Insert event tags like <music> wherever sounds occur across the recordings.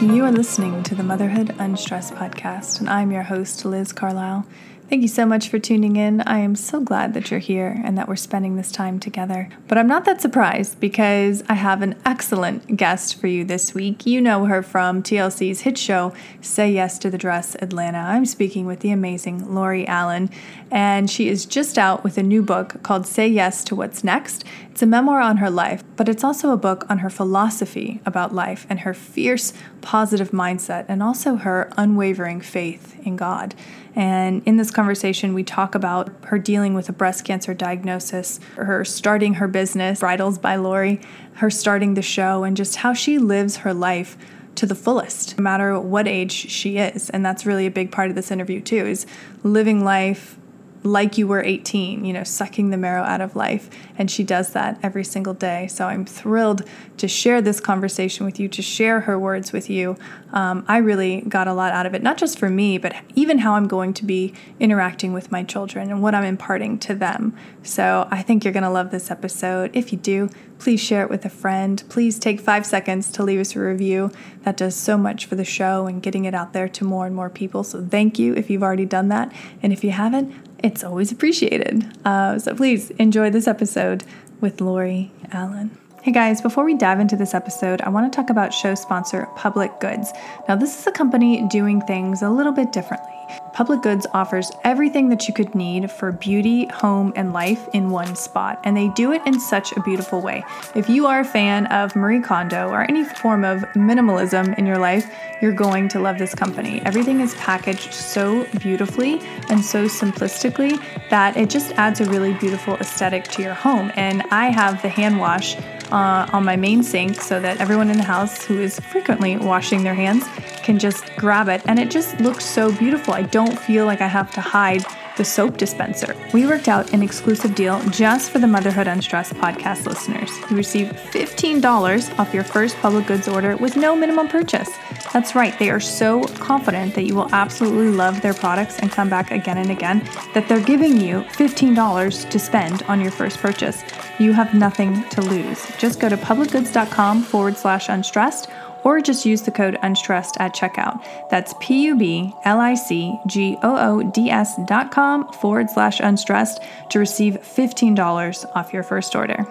You are listening to the Motherhood Unstressed podcast, and I'm your host, Liz Carlisle. Thank you so much for tuning in. I am so glad that you're here and that we're spending this time together. But I'm not that surprised because I have an excellent guest for you this week. You know her from TLC's hit show, Say Yes to the Dress Atlanta. I'm speaking with the amazing Lori Allen, and she is just out with a new book called Say Yes to What's Next. It's a memoir on her life, but it's also a book on her philosophy about life and her fierce, positive mindset, and also her unwavering faith in God. And in this conversation, we talk about her dealing with a breast cancer diagnosis, her starting her business, Bridals by Lori, her starting the show, and just how she lives her life to the fullest, no matter what age she is. And that's really a big part of this interview, too, is living life like you were 18, you know, sucking the marrow out of life. And she does that every single day. So I'm thrilled to share this conversation with you, to share her words with you. Um, I really got a lot out of it, not just for me, but even how I'm going to be interacting with my children and what I'm imparting to them. So I think you're going to love this episode. If you do, please share it with a friend. Please take five seconds to leave us a review. That does so much for the show and getting it out there to more and more people. So thank you if you've already done that. And if you haven't, it's always appreciated. Uh, so please enjoy this episode with Lori Allen. Hey guys, before we dive into this episode, I want to talk about show sponsor Public Goods. Now, this is a company doing things a little bit differently. Public Goods offers everything that you could need for beauty, home, and life in one spot, and they do it in such a beautiful way. If you are a fan of Marie Kondo or any form of minimalism in your life, you're going to love this company. Everything is packaged so beautifully and so simplistically that it just adds a really beautiful aesthetic to your home. And I have the hand wash uh, on my main sink so that everyone in the house who is frequently washing their hands can just grab it. And it just looks so beautiful. I don't feel like I have to hide the soap dispenser. We worked out an exclusive deal just for the Motherhood Unstressed podcast listeners. You receive $15 off your first public goods order with no minimum purchase. That's right, they are so confident that you will absolutely love their products and come back again and again that they're giving you $15 to spend on your first purchase. You have nothing to lose. Just go to publicgoods.com forward slash unstressed or just use the code unstressed at checkout. That's P U B L I C G O O D S dot com forward slash unstressed to receive $15 off your first order.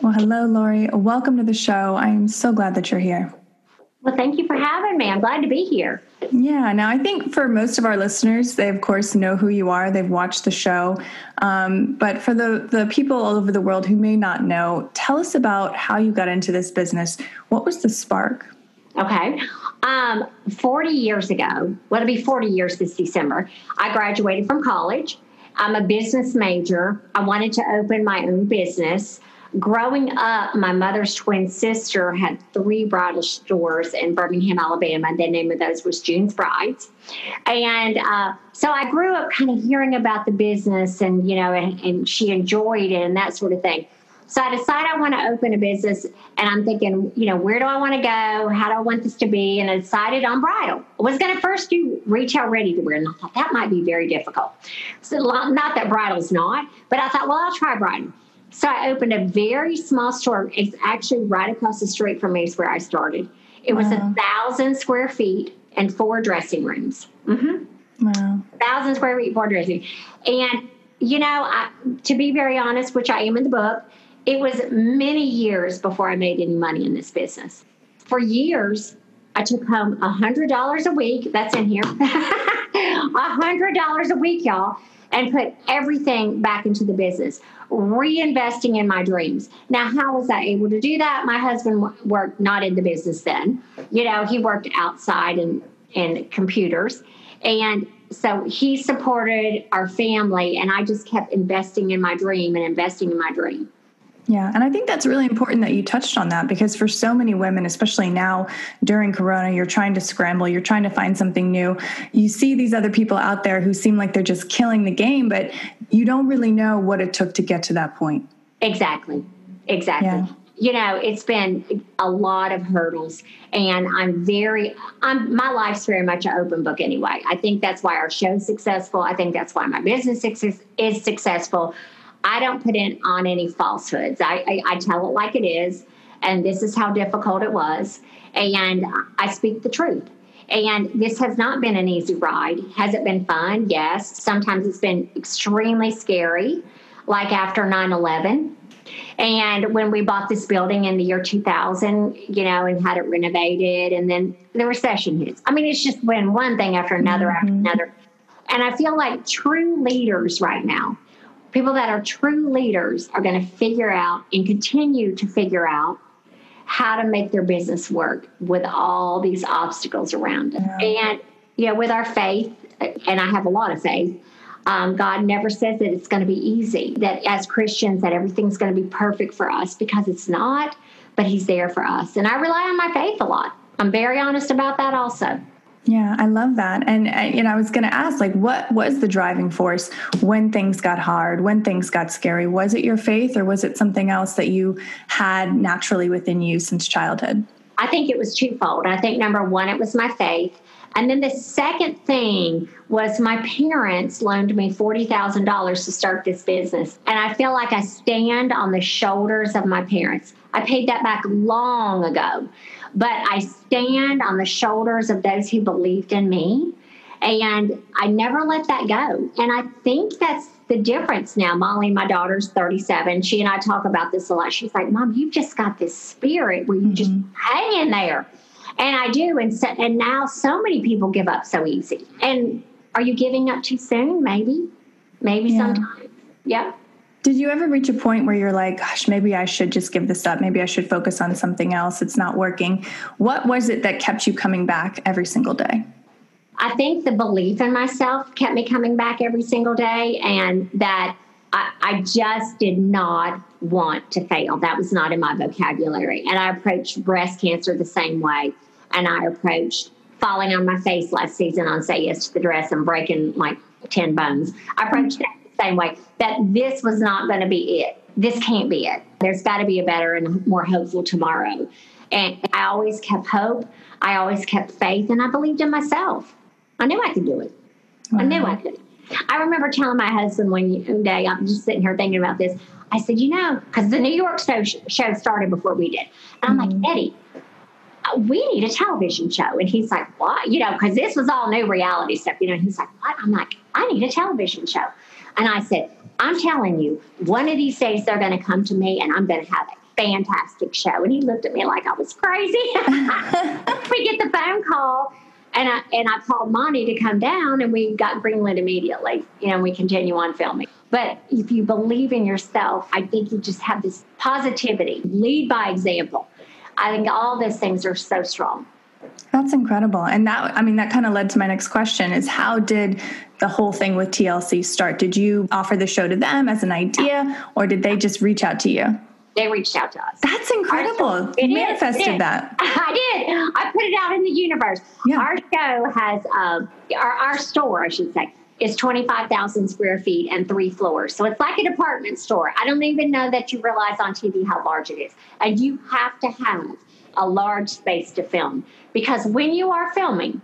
Well, hello, Lori. Welcome to the show. I am so glad that you're here. Well, thank you for having me. I'm glad to be here. Yeah. Now, I think for most of our listeners, they of course know who you are. They've watched the show. Um, but for the the people all over the world who may not know, tell us about how you got into this business. What was the spark? Okay. Um, 40 years ago, well, it'll be 40 years this December, I graduated from college. I'm a business major. I wanted to open my own business growing up, my mother's twin sister had three bridal stores in Birmingham, Alabama. The name of those was June's Brides. And uh, so I grew up kind of hearing about the business and, you know, and, and she enjoyed it and that sort of thing. So I decided I want to open a business and I'm thinking, you know, where do I want to go? How do I want this to be? And I decided on bridal. I was going to first do retail ready to wear and I thought that might be very difficult. So not that bridal's not, but I thought, well, I'll try bridal. So I opened a very small store. It's actually right across the street from me is where I started. It wow. was a thousand square feet and four dressing rooms. Mm-hmm. Wow. Thousand square feet, four dressing. And, you know, I, to be very honest, which I am in the book, it was many years before I made any money in this business. For years, I took home a $100 a week. That's in here. <laughs> A $100 a week, y'all and put everything back into the business, reinvesting in my dreams. Now, how was I able to do that? My husband worked not in the business then. You know, he worked outside in, in computers. And so he supported our family, and I just kept investing in my dream and investing in my dream. Yeah, and I think that's really important that you touched on that because for so many women, especially now during Corona, you're trying to scramble, you're trying to find something new. You see these other people out there who seem like they're just killing the game, but you don't really know what it took to get to that point. Exactly. Exactly. Yeah. You know, it's been a lot of hurdles, and I'm very, I'm my life's very much an open book anyway. I think that's why our show's successful. I think that's why my business is successful I don't put in on any falsehoods. I, I, I tell it like it is. and this is how difficult it was. And I speak the truth. And this has not been an easy ride. Has it been fun? Yes. Sometimes it's been extremely scary, like after 9 11. And when we bought this building in the year 2000, you know, and had it renovated, and then the recession hits. I mean, it's just been one thing after another mm-hmm. after another. And I feel like true leaders right now, people that are true leaders, are going to figure out and continue to figure out how to make their business work with all these obstacles around it. Yeah. And, you know, with our faith, and I have a lot of faith, um, God never says that it's going to be easy, that as Christians, that everything's going to be perfect for us because it's not, but He's there for us. And I rely on my faith a lot. I'm very honest about that also. Yeah, I love that. And uh, you know, I was going to ask like what was the driving force when things got hard, when things got scary? Was it your faith or was it something else that you had naturally within you since childhood? I think it was twofold. I think number 1 it was my faith. And then the second thing was my parents loaned me $40,000 to start this business. And I feel like I stand on the shoulders of my parents. I paid that back long ago. But I stand on the shoulders of those who believed in me. And I never let that go. And I think that's the difference now. Molly, my daughter's 37. She and I talk about this a lot. She's like, Mom, you've just got this spirit where you mm-hmm. just hang in there. And I do. And, so, and now so many people give up so easy. And are you giving up too soon? Maybe. Maybe yeah. sometimes. Yeah. Did you ever reach a point where you're like, gosh, maybe I should just give this up? Maybe I should focus on something else. It's not working. What was it that kept you coming back every single day? I think the belief in myself kept me coming back every single day, and that I, I, just did not want to fail. That was not in my vocabulary. And I approached breast cancer the same way. And I approached falling on my face last season on Say Yes to the Dress and breaking like 10 bones. I approached that same way that this was not going to be it. This can't be it. There's got to be a better and more hopeful tomorrow. And I always kept hope. I always kept faith, and I believed in myself. I knew I could do it. Wow. I knew I could. I remember telling my husband one day, I'm just sitting here thinking about this. I said, you know, because the New York show, show started before we did. And I'm mm-hmm. like, Eddie, uh, we need a television show. And he's like, what? You know, because this was all new reality stuff. You know, and he's like, what? I'm like, I need a television show. And I said, I'm telling you, one of these days they're going to come to me and I'm going to have a fantastic show. And he looked at me like I was crazy. <laughs> we get the phone call and I, and I called Monte to come down and we got greenlit immediately. You know, we continue on filming. But if you believe in yourself, I think you just have this positivity, lead by example. I think all those things are so strong. That's incredible. And that, I mean, that kind of led to my next question is how did the whole thing with TLC start? Did you offer the show to them as an idea or did they just reach out to you? They reached out to us. That's incredible. You manifested that. <laughs> I did. I put it out in the universe. Yeah. Our show has, um, our, our store, I should say, is 25,000 square feet and three floors. So it's like a department store. I don't even know that you realize on TV how large it is. And you have to have a large space to film because when you are filming,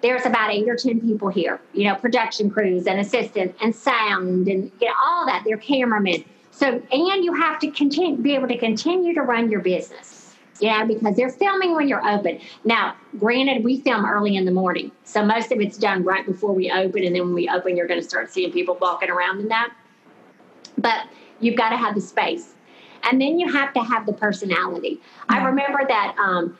there's about eight or 10 people here, you know, production crews and assistants and sound and all that. They're cameramen. So, and you have to continue, be able to continue to run your business, know, because they're filming when you're open. Now, granted, we film early in the morning. So most of it's done right before we open. And then when we open, you're going to start seeing people walking around in that. But you've got to have the space. And then you have to have the personality. Yeah. I remember that um,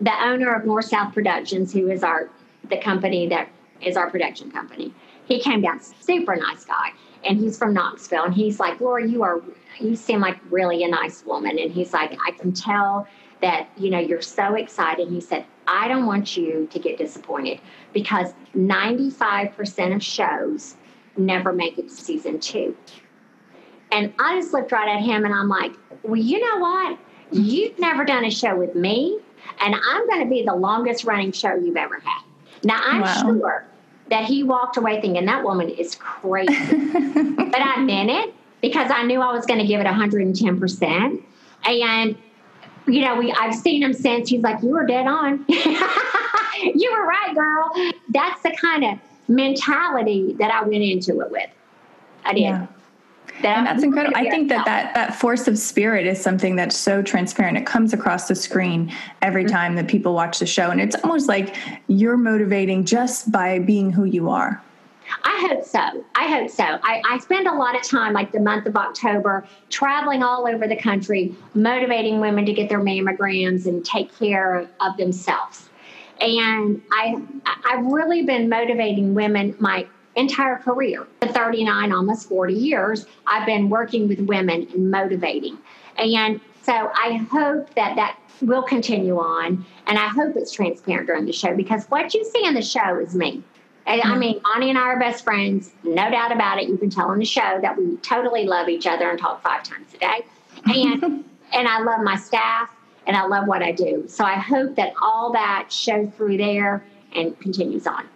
the owner of North South Productions, who is our the company that is our production company, he came down, super nice guy, and he's from Knoxville, and he's like, Laura, you are you seem like really a nice woman, and he's like, I can tell that you know you're so excited. He said, I don't want you to get disappointed because 95% of shows never make it to season two. And I just looked right at him and I'm like, well, you know what? You've never done a show with me, and I'm going to be the longest running show you've ever had. Now, I'm wow. sure that he walked away thinking that woman is crazy. <laughs> but I meant it because I knew I was going to give it 110%. And, you know, we I've seen him since. He's like, You were dead on. <laughs> you were right, girl. That's the kind of mentality that I went into it with. I did. Yeah. That and that's incredible. I think that, that that force of spirit is something that's so transparent. It comes across the screen every mm-hmm. time that people watch the show, and it's almost like you're motivating just by being who you are. I hope so. I hope so. I, I spend a lot of time, like the month of October, traveling all over the country, motivating women to get their mammograms and take care of themselves. And I, I've really been motivating women my entire career. For 39, almost 40 years, I've been working with women and motivating. And so I hope that that will continue on. And I hope it's transparent during the show because what you see in the show is me. And I mm-hmm. mean, Bonnie and I are best friends, no doubt about it. You can tell on the show that we totally love each other and talk five times a day. And <laughs> and I love my staff and I love what I do. So I hope that all that shows through there and continues on.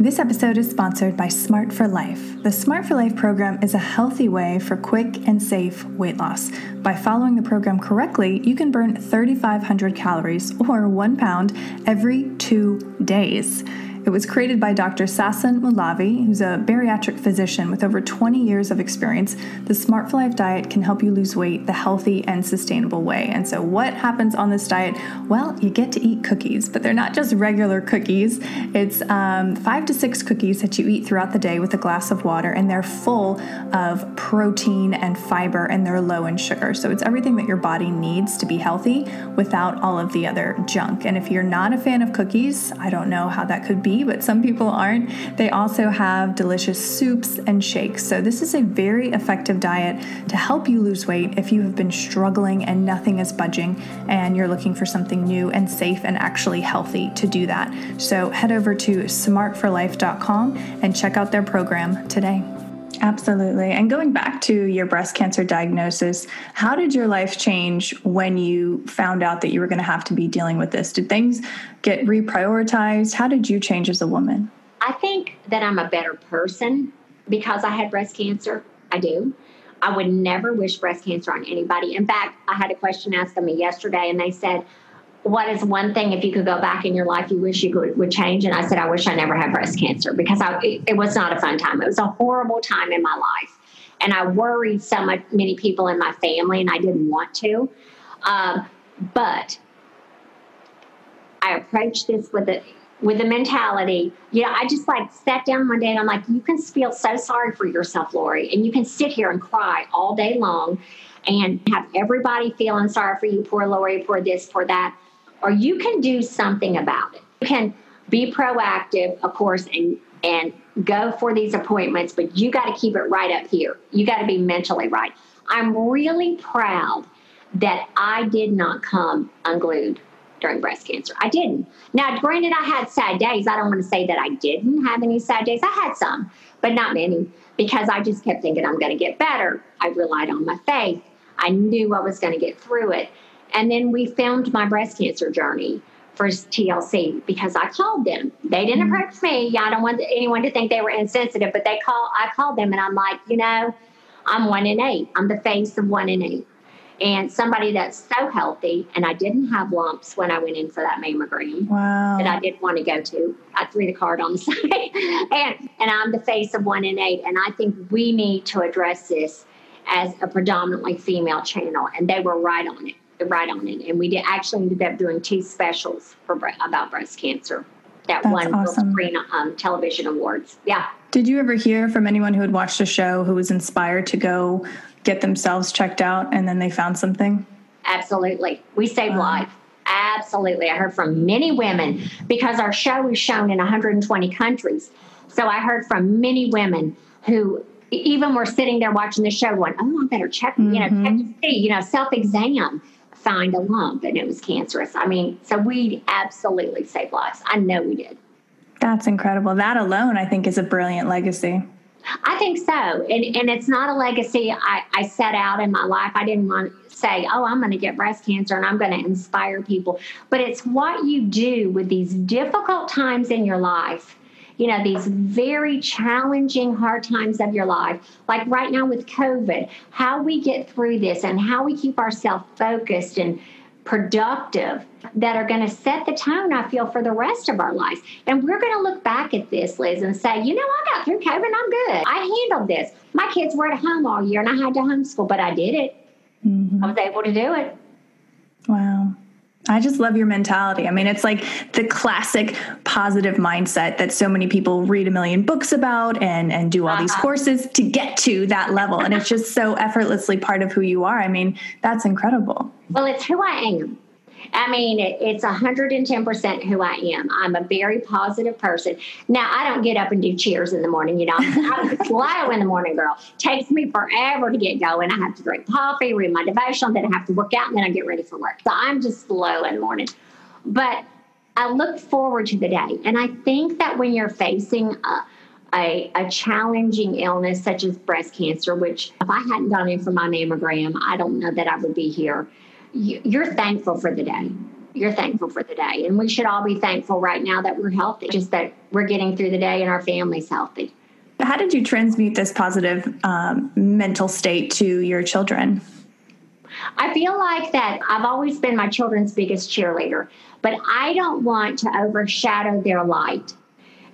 This episode is sponsored by Smart for Life. The Smart for Life program is a healthy way for quick and safe weight loss. By following the program correctly, you can burn 3,500 calories or one pound every two days. It was created by Dr. Sasson Moulavi, who's a bariatric physician with over 20 years of experience. The Smart for Life diet can help you lose weight the healthy and sustainable way. And so, what happens on this diet? Well, you get to eat cookies, but they're not just regular cookies. It's um, five to six cookies that you eat throughout the day with a glass of water, and they're full of protein and fiber, and they're low in sugar. So, it's everything that your body needs to be healthy without all of the other junk. And if you're not a fan of cookies, I don't know how that could be but some people aren't. They also have delicious soups and shakes. So, this is a very effective diet to help you lose weight if you have been struggling and nothing is budging and you're looking for something new and safe and actually healthy to do that. So, head over to smartforlife.com and check out their program today. Absolutely. And going back to your breast cancer diagnosis, how did your life change when you found out that you were going to have to be dealing with this? Did things get reprioritized? How did you change as a woman? I think that I'm a better person because I had breast cancer. I do. I would never wish breast cancer on anybody. In fact, I had a question asked of me yesterday, and they said, what is one thing if you could go back in your life you wish you could, would change? And i said i wish i never had breast cancer because I, it, it, was not a fun time. It was a horrible time in my life. And i worried so much many people in my family and i didn't want to. Um, but i approached this with a with the mentality you know i just like sat down one day and i'm like you can feel so sorry for yourself lori and you can sit here and cry all day long and have everybody feeling sorry for you poor lori poor this poor that or you can do something about it. You can be proactive, of course, and and go for these appointments, but you got to keep it right up here. You got to be mentally right. I'm really proud that I did not come unglued during breast cancer. I didn't. Now, granted, I had sad days. I don't want to say that I didn't have any sad days. I had some, but not many because I just kept thinking I'm going to get better. I relied on my faith. I knew I was going to get through it. And then we filmed my breast cancer journey for TLC because I called them. They didn't mm-hmm. approach me. I don't want anyone to think they were insensitive, but they call. I called them and I'm like, you know, I'm one in eight. I'm the face of one in eight. And somebody that's so healthy, and I didn't have lumps when I went in for that mammogram wow. that I didn't want to go to. I threw the card on the <laughs> side, and and I'm the face of one in eight. And I think we need to address this as a predominantly female channel, and they were right on it right on it. And we did actually ended up doing two specials for about breast cancer that That's won awesome. Screen um, Television Awards. Yeah. Did you ever hear from anyone who had watched the show who was inspired to go get themselves checked out and then they found something? Absolutely. We saved wow. life. Absolutely. I heard from many women because our show is shown in 120 countries. So I heard from many women who even were sitting there watching the show going, oh, I better check, mm-hmm. you know, check mm-hmm. to see, you know, self exam find a lump and it was cancerous. I mean, so we absolutely saved lives. I know we did. That's incredible. That alone, I think, is a brilliant legacy. I think so. And, and it's not a legacy I, I set out in my life. I didn't want to say, oh, I'm going to get breast cancer and I'm going to inspire people. But it's what you do with these difficult times in your life you know, these very challenging, hard times of your life, like right now with COVID, how we get through this and how we keep ourselves focused and productive that are going to set the tone, I feel, for the rest of our lives. And we're going to look back at this, Liz, and say, you know, I got through COVID, I'm good. I handled this. My kids were at home all year and I had to homeschool, but I did it. Mm-hmm. I was able to do it. Wow. I just love your mentality. I mean, it's like the classic positive mindset that so many people read a million books about and and do all uh-huh. these courses to get to that level and it's just so effortlessly part of who you are. I mean, that's incredible. Well, it's who I am. I mean, it, it's 110% who I am. I'm a very positive person. Now, I don't get up and do cheers in the morning. You know, <laughs> I'm slow in the morning, girl. Takes me forever to get going. I have to drink coffee, read my devotional, then I have to work out, and then I get ready for work. So I'm just slow in the morning. But I look forward to the day. And I think that when you're facing a, a, a, challenging illness such as breast cancer, which if I hadn't gone in for my mammogram, I don't know that I would be here you're thankful for the day. You're thankful for the day. And we should all be thankful right now that we're healthy, just that we're getting through the day and our family's healthy. How did you transmute this positive um, mental state to your children? I feel like that I've always been my children's biggest cheerleader, but I don't want to overshadow their light.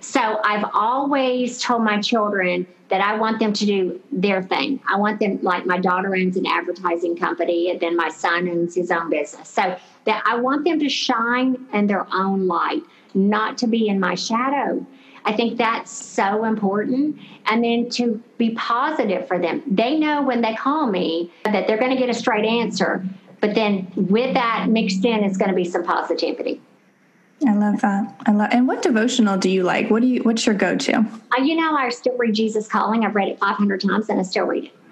So I've always told my children that I want them to do their thing. I want them, like my daughter owns an advertising company, and then my son owns his own business. So that I want them to shine in their own light, not to be in my shadow. I think that's so important. And then to be positive for them. They know when they call me that they're going to get a straight answer. But then with that mixed in is going to be some positivity. I love that. I love. And what devotional do you like? What do you? What's your go-to? Uh, you know, I still read Jesus Calling. I've read it 500 times, and I still read it. <laughs>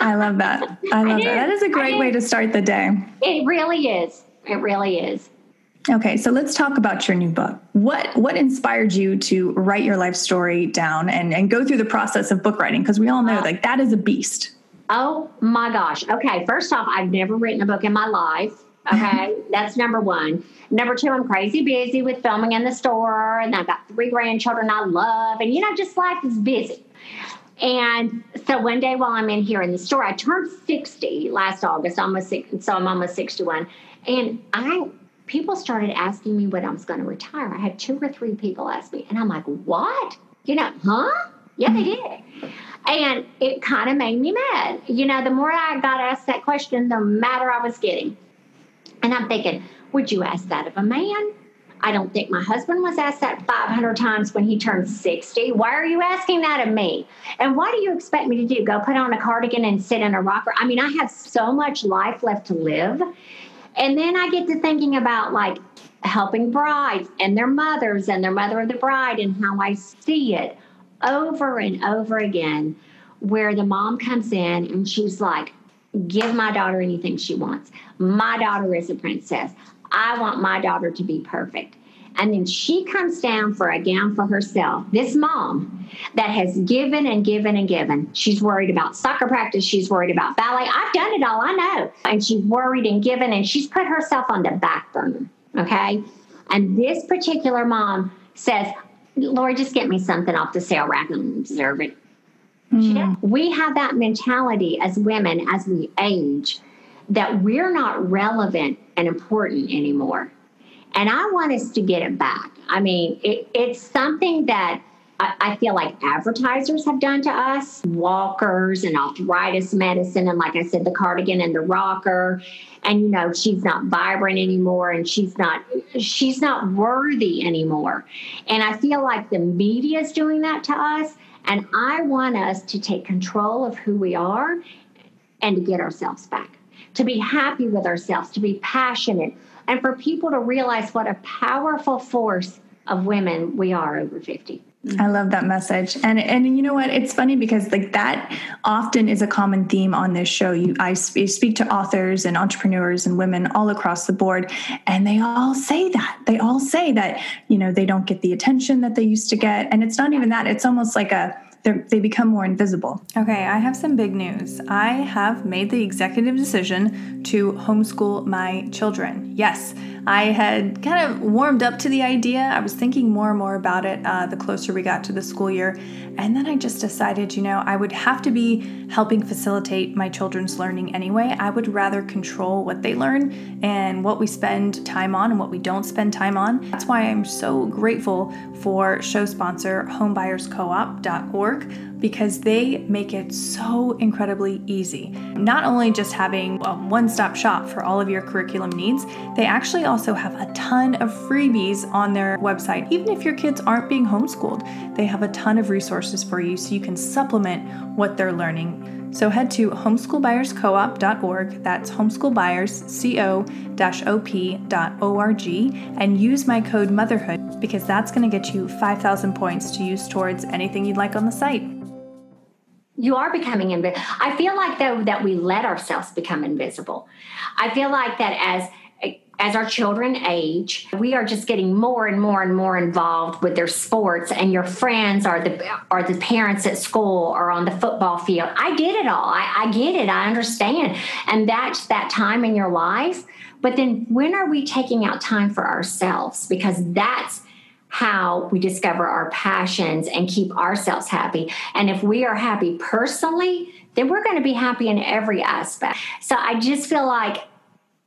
I love that. I love I that. That is a great way to start the day. It really is. It really is. Okay, so let's talk about your new book. What what inspired you to write your life story down and and go through the process of book writing? Because we all know uh, like that is a beast. Oh my gosh. Okay, first off, I've never written a book in my life. Okay, <laughs> that's number one. Number two, I'm crazy busy with filming in the store, and I've got three grandchildren I love, and you know, just life is busy. And so one day while I'm in here in the store, I turned 60 last August, almost six, so I'm almost 61. And I people started asking me when I was going to retire. I had two or three people ask me, and I'm like, what? You know, huh? Yeah, they mm-hmm. did. And it kind of made me mad. You know, the more I got asked that question, the madder I was getting. And I'm thinking, would you ask that of a man? I don't think my husband was asked that 500 times when he turned 60. Why are you asking that of me? And what do you expect me to do? Go put on a cardigan and sit in a rocker? I mean, I have so much life left to live. And then I get to thinking about like helping brides and their mothers and their mother of the bride and how I see it over and over again where the mom comes in and she's like, give my daughter anything she wants. My daughter is a princess. I want my daughter to be perfect. And then she comes down for a gown for herself. This mom that has given and given and given. She's worried about soccer practice. She's worried about ballet. I've done it all, I know. And she's worried and given, and she's put herself on the back burner. Okay. And this particular mom says, Lori, just get me something off the sale rack and observe it. Mm. We have that mentality as women as we age that we're not relevant and important anymore. And I want us to get it back. I mean, it, it's something that I, I feel like advertisers have done to us walkers and arthritis medicine. And like I said, the cardigan and the rocker. And, you know, she's not vibrant anymore and she's not she's not worthy anymore. And I feel like the media is doing that to us. And I want us to take control of who we are and to get ourselves back, to be happy with ourselves, to be passionate, and for people to realize what a powerful force of women we are over 50. I love that message. And and you know what? It's funny because like that often is a common theme on this show. You I speak to authors and entrepreneurs and women all across the board and they all say that. They all say that, you know, they don't get the attention that they used to get and it's not even that. It's almost like a they become more invisible. Okay, I have some big news. I have made the executive decision to homeschool my children. Yes, I had kind of warmed up to the idea. I was thinking more and more about it uh, the closer we got to the school year. And then I just decided, you know, I would have to be helping facilitate my children's learning anyway. I would rather control what they learn and what we spend time on and what we don't spend time on. That's why I'm so grateful for show sponsor homebuyerskoop.org because they make it so incredibly easy. Not only just having a one stop shop for all of your curriculum needs, they actually also have a ton of freebies on their website. Even if your kids aren't being homeschooled, they have a ton of resources for you so you can supplement what they're learning. So head to homeschoolbuyerscoop.org, that's homeschoolbuyersco-op.org, and use my code motherhood because that's going to get you 5,000 points to use towards anything you'd like on the site you are becoming invisible. I feel like though that we let ourselves become invisible. I feel like that as as our children age, we are just getting more and more and more involved with their sports, and your friends are the are the parents at school or on the football field. I get it all. I, I get it. I understand, and that's that time in your life. But then, when are we taking out time for ourselves? Because that's how we discover our passions and keep ourselves happy. And if we are happy personally, then we're going to be happy in every aspect. So I just feel like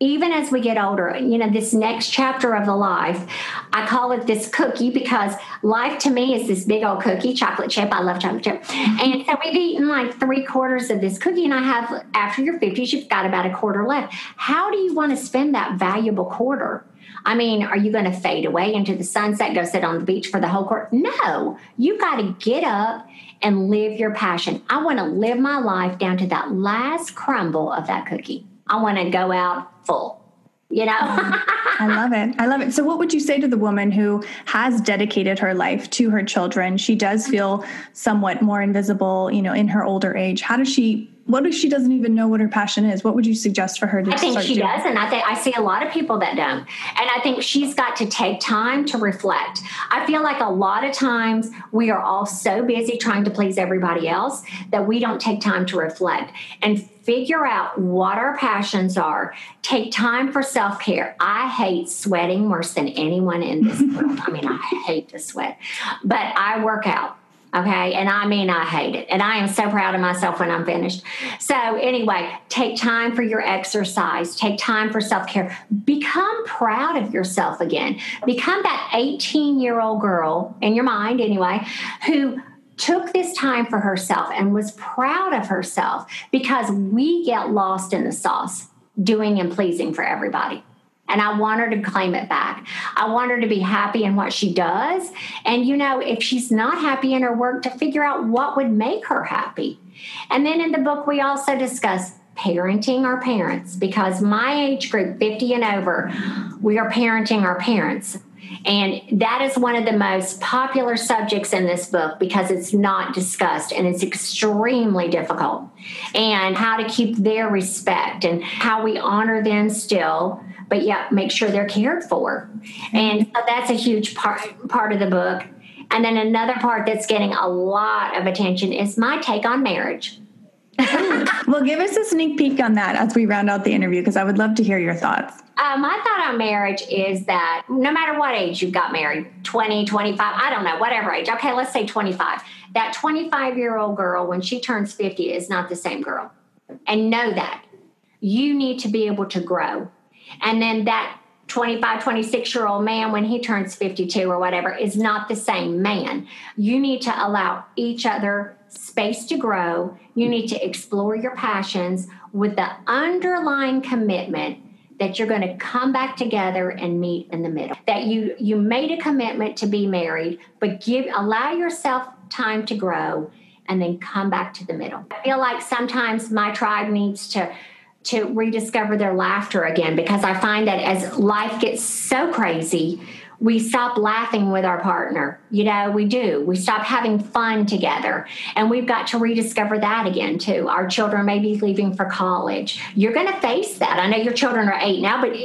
even as we get older, you know, this next chapter of the life, I call it this cookie because life to me is this big old cookie, chocolate chip. I love chocolate chip. Mm-hmm. And so we've eaten like three quarters of this cookie, and I have, after your 50s, you've got about a quarter left. How do you want to spend that valuable quarter? I mean, are you going to fade away into the sunset, go sit on the beach for the whole court? No, you got to get up and live your passion. I want to live my life down to that last crumble of that cookie. I want to go out full. You know, I love it. I love it. So, what would you say to the woman who has dedicated her life to her children? She does feel somewhat more invisible, you know, in her older age. How does she what if she doesn't even know what her passion is? What would you suggest for her to I think she doing? does, and I think I see a lot of people that don't. And I think she's got to take time to reflect. I feel like a lot of times we are all so busy trying to please everybody else that we don't take time to reflect and figure out what our passions are. Take time for self care. I hate sweating worse than anyone in this <laughs> world. I mean, I hate to sweat, but I work out. Okay. And I mean, I hate it. And I am so proud of myself when I'm finished. So, anyway, take time for your exercise, take time for self care. Become proud of yourself again. Become that 18 year old girl in your mind, anyway, who took this time for herself and was proud of herself because we get lost in the sauce doing and pleasing for everybody. And I want her to claim it back. I want her to be happy in what she does. And, you know, if she's not happy in her work, to figure out what would make her happy. And then in the book, we also discuss parenting our parents because my age group, 50 and over, we are parenting our parents. And that is one of the most popular subjects in this book because it's not discussed and it's extremely difficult. And how to keep their respect and how we honor them still but yet make sure they're cared for. And so that's a huge part part of the book. And then another part that's getting a lot of attention is my take on marriage. <laughs> well, give us a sneak peek on that as we round out the interview because I would love to hear your thoughts. Uh, my thought on marriage is that no matter what age you got married 20, 25, I don't know, whatever age. Okay, let's say 25. That 25 year old girl, when she turns 50, is not the same girl. And know that. You need to be able to grow and then that 25, 26 year old man, when he turns 52 or whatever, is not the same man. You need to allow each other space to grow. You need to explore your passions with the underlying commitment that you're going to come back together and meet in the middle that you you made a commitment to be married but give allow yourself time to grow and then come back to the middle i feel like sometimes my tribe needs to to rediscover their laughter again because I find that as life gets so crazy, we stop laughing with our partner. You know, we do. We stop having fun together. And we've got to rediscover that again, too. Our children may be leaving for college. You're going to face that. I know your children are eight now, but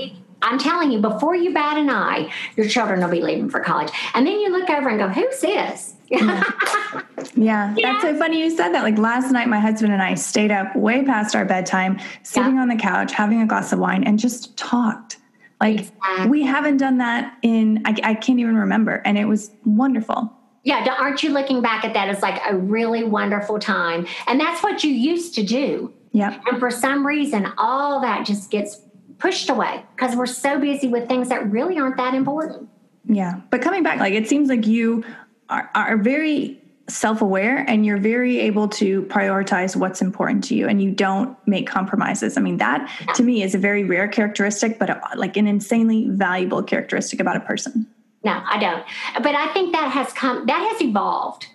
I'm telling you, before you bat an eye, your children will be leaving for college. And then you look over and go, who's this? Mm. yeah. yeah, <laughs> that's so funny you said that. Like last night, my husband and I stayed up way past our bedtime, sitting yeah. on the couch, having a glass of wine, and just talked. Like exactly. we haven't done that in, I, I can't even remember. And it was wonderful. Yeah, aren't you looking back at that as like a really wonderful time? And that's what you used to do. Yeah. And for some reason, all that just gets pushed away because we're so busy with things that really aren't that important. Yeah. But coming back, like it seems like you are, are very self aware and you're very able to prioritize what's important to you and you don't make compromises. I mean, that to me is a very rare characteristic, but a, like an insanely valuable characteristic about a person. No, I don't. But I think that has come, that has evolved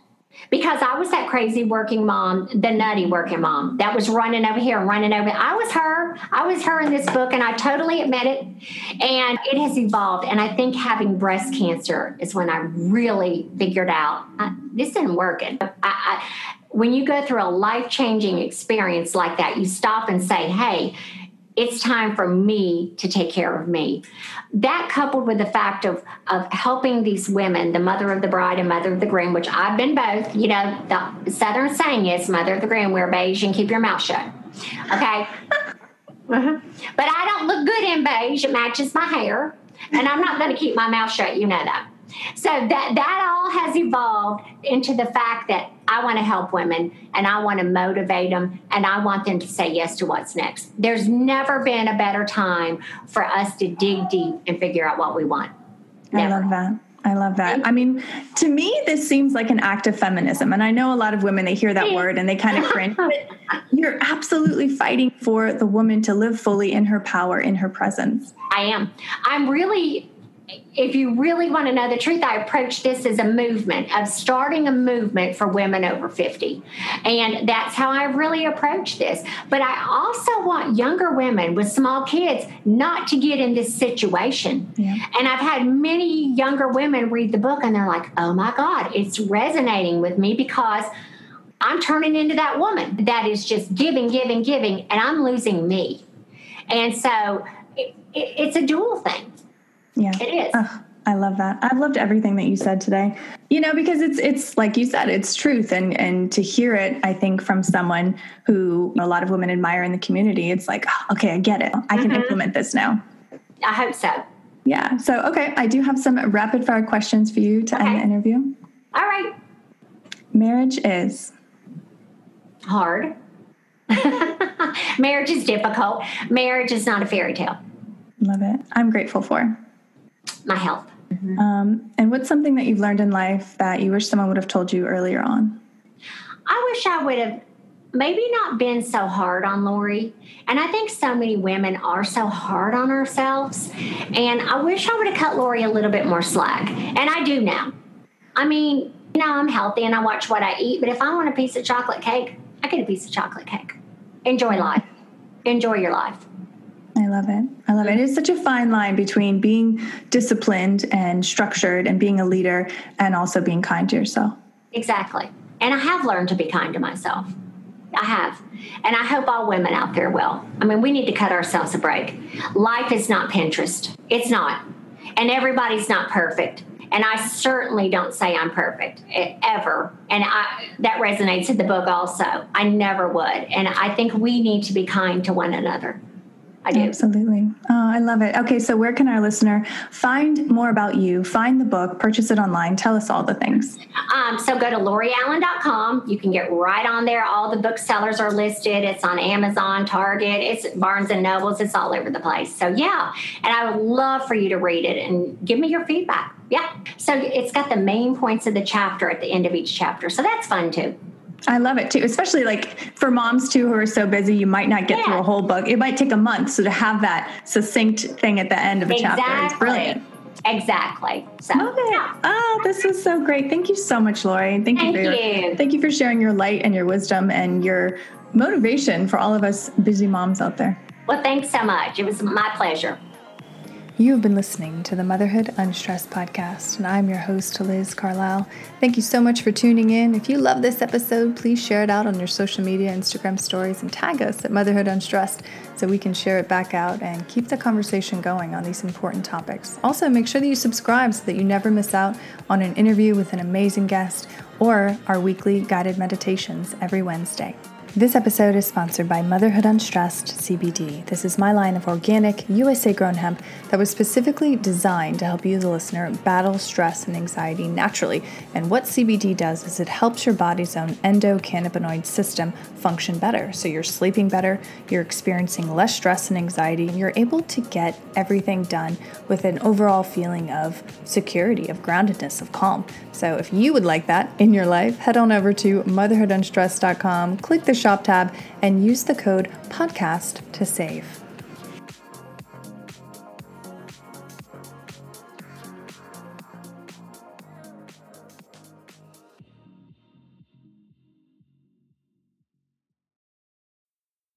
because I was that crazy working mom, the nutty working mom that was running over here running over. I was her. I was her in this book, and I totally admit it. And it has evolved. And I think having breast cancer is when I really figured out I, this isn't working. I, I, when you go through a life changing experience like that, you stop and say, hey, it's time for me to take care of me. That coupled with the fact of of helping these women, the mother of the bride and mother of the groom, which I've been both. You know, the southern saying is mother of the groom, wear beige and keep your mouth shut. Okay. <laughs> uh-huh. But I don't look good in beige. It matches my hair. And I'm not going to keep my mouth shut. You know that. So that that all has evolved into the fact that I want to help women and I want to motivate them and I want them to say yes to what's next. There's never been a better time for us to dig deep and figure out what we want. Never. I love that. I love that. I mean, to me, this seems like an act of feminism. And I know a lot of women, they hear that word and they kind of <laughs> cringe. But you're absolutely fighting for the woman to live fully in her power, in her presence. I am. I'm really if you really want to know the truth, I approach this as a movement of starting a movement for women over 50. And that's how I really approach this. But I also want younger women with small kids not to get in this situation. Yeah. And I've had many younger women read the book and they're like, oh my God, it's resonating with me because I'm turning into that woman that is just giving, giving, giving, and I'm losing me. And so it, it, it's a dual thing yeah. It is. Oh, I love that. I've loved everything that you said today. You know, because it's it's like you said, it's truth and and to hear it, I think from someone who a lot of women admire in the community, it's like, oh, okay, I get it. I can mm-hmm. implement this now. I hope so. Yeah. So, okay, I do have some rapid fire questions for you to okay. end the interview. All right. Marriage is hard. <laughs> Marriage is difficult. Marriage is not a fairy tale. Love it. I'm grateful for my health. Mm-hmm. Um, and what's something that you've learned in life that you wish someone would have told you earlier on? I wish I would have maybe not been so hard on Lori. And I think so many women are so hard on ourselves. And I wish I would have cut Lori a little bit more slack. And I do now. I mean, you know, I'm healthy and I watch what I eat, but if I want a piece of chocolate cake, I get a piece of chocolate cake. Enjoy life. Enjoy your life. I love it. I love it. It's such a fine line between being disciplined and structured and being a leader and also being kind to yourself. Exactly. And I have learned to be kind to myself. I have. And I hope all women out there will. I mean, we need to cut ourselves a break. Life is not Pinterest, it's not. And everybody's not perfect. And I certainly don't say I'm perfect ever. And I, that resonates in the book also. I never would. And I think we need to be kind to one another. I do. Absolutely. Oh, I love it. Okay, so where can our listener find more about you, find the book, purchase it online? Tell us all the things. Um, so go to loriallen.com. You can get right on there. All the booksellers are listed. It's on Amazon, Target, it's Barnes and Nobles, it's all over the place. So yeah, and I would love for you to read it and give me your feedback. Yeah. So it's got the main points of the chapter at the end of each chapter. So that's fun too. I love it too, especially like for moms too who are so busy, you might not get yeah. through a whole book. It might take a month. So to have that succinct thing at the end of a exactly. chapter is brilliant. Exactly. So, Love it. Yeah. Oh, this was so great. Thank you so much, Lori. Thank, thank you, for you. Thank you for sharing your light and your wisdom and your motivation for all of us busy moms out there. Well, thanks so much. It was my pleasure. You have been listening to the Motherhood Unstressed podcast, and I'm your host, Liz Carlisle. Thank you so much for tuning in. If you love this episode, please share it out on your social media, Instagram stories, and tag us at Motherhood Unstressed so we can share it back out and keep the conversation going on these important topics. Also, make sure that you subscribe so that you never miss out on an interview with an amazing guest or our weekly guided meditations every Wednesday. This episode is sponsored by Motherhood Unstressed CBD. This is my line of organic, USA grown hemp that was specifically designed to help you, the listener, battle stress and anxiety naturally. And what CBD does is it helps your body's own endocannabinoid system function better. So you're sleeping better, you're experiencing less stress and anxiety, and you're able to get everything done with an overall feeling of security, of groundedness, of calm. So if you would like that in your life, head on over to motherhoodunstressed.com, click the shop tab, and use the code podcast to save.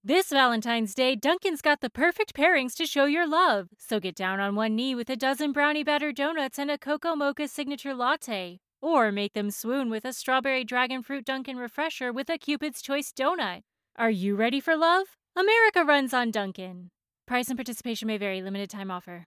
This Valentine's Day, Dunkin's got the perfect pairings to show your love. So get down on one knee with a dozen brownie batter donuts and a cocoa mocha signature latte. Or make them swoon with a strawberry dragon fruit Dunkin' refresher with a Cupid's Choice donut. Are you ready for love? America runs on Dunkin'. Price and participation may vary, limited time offer.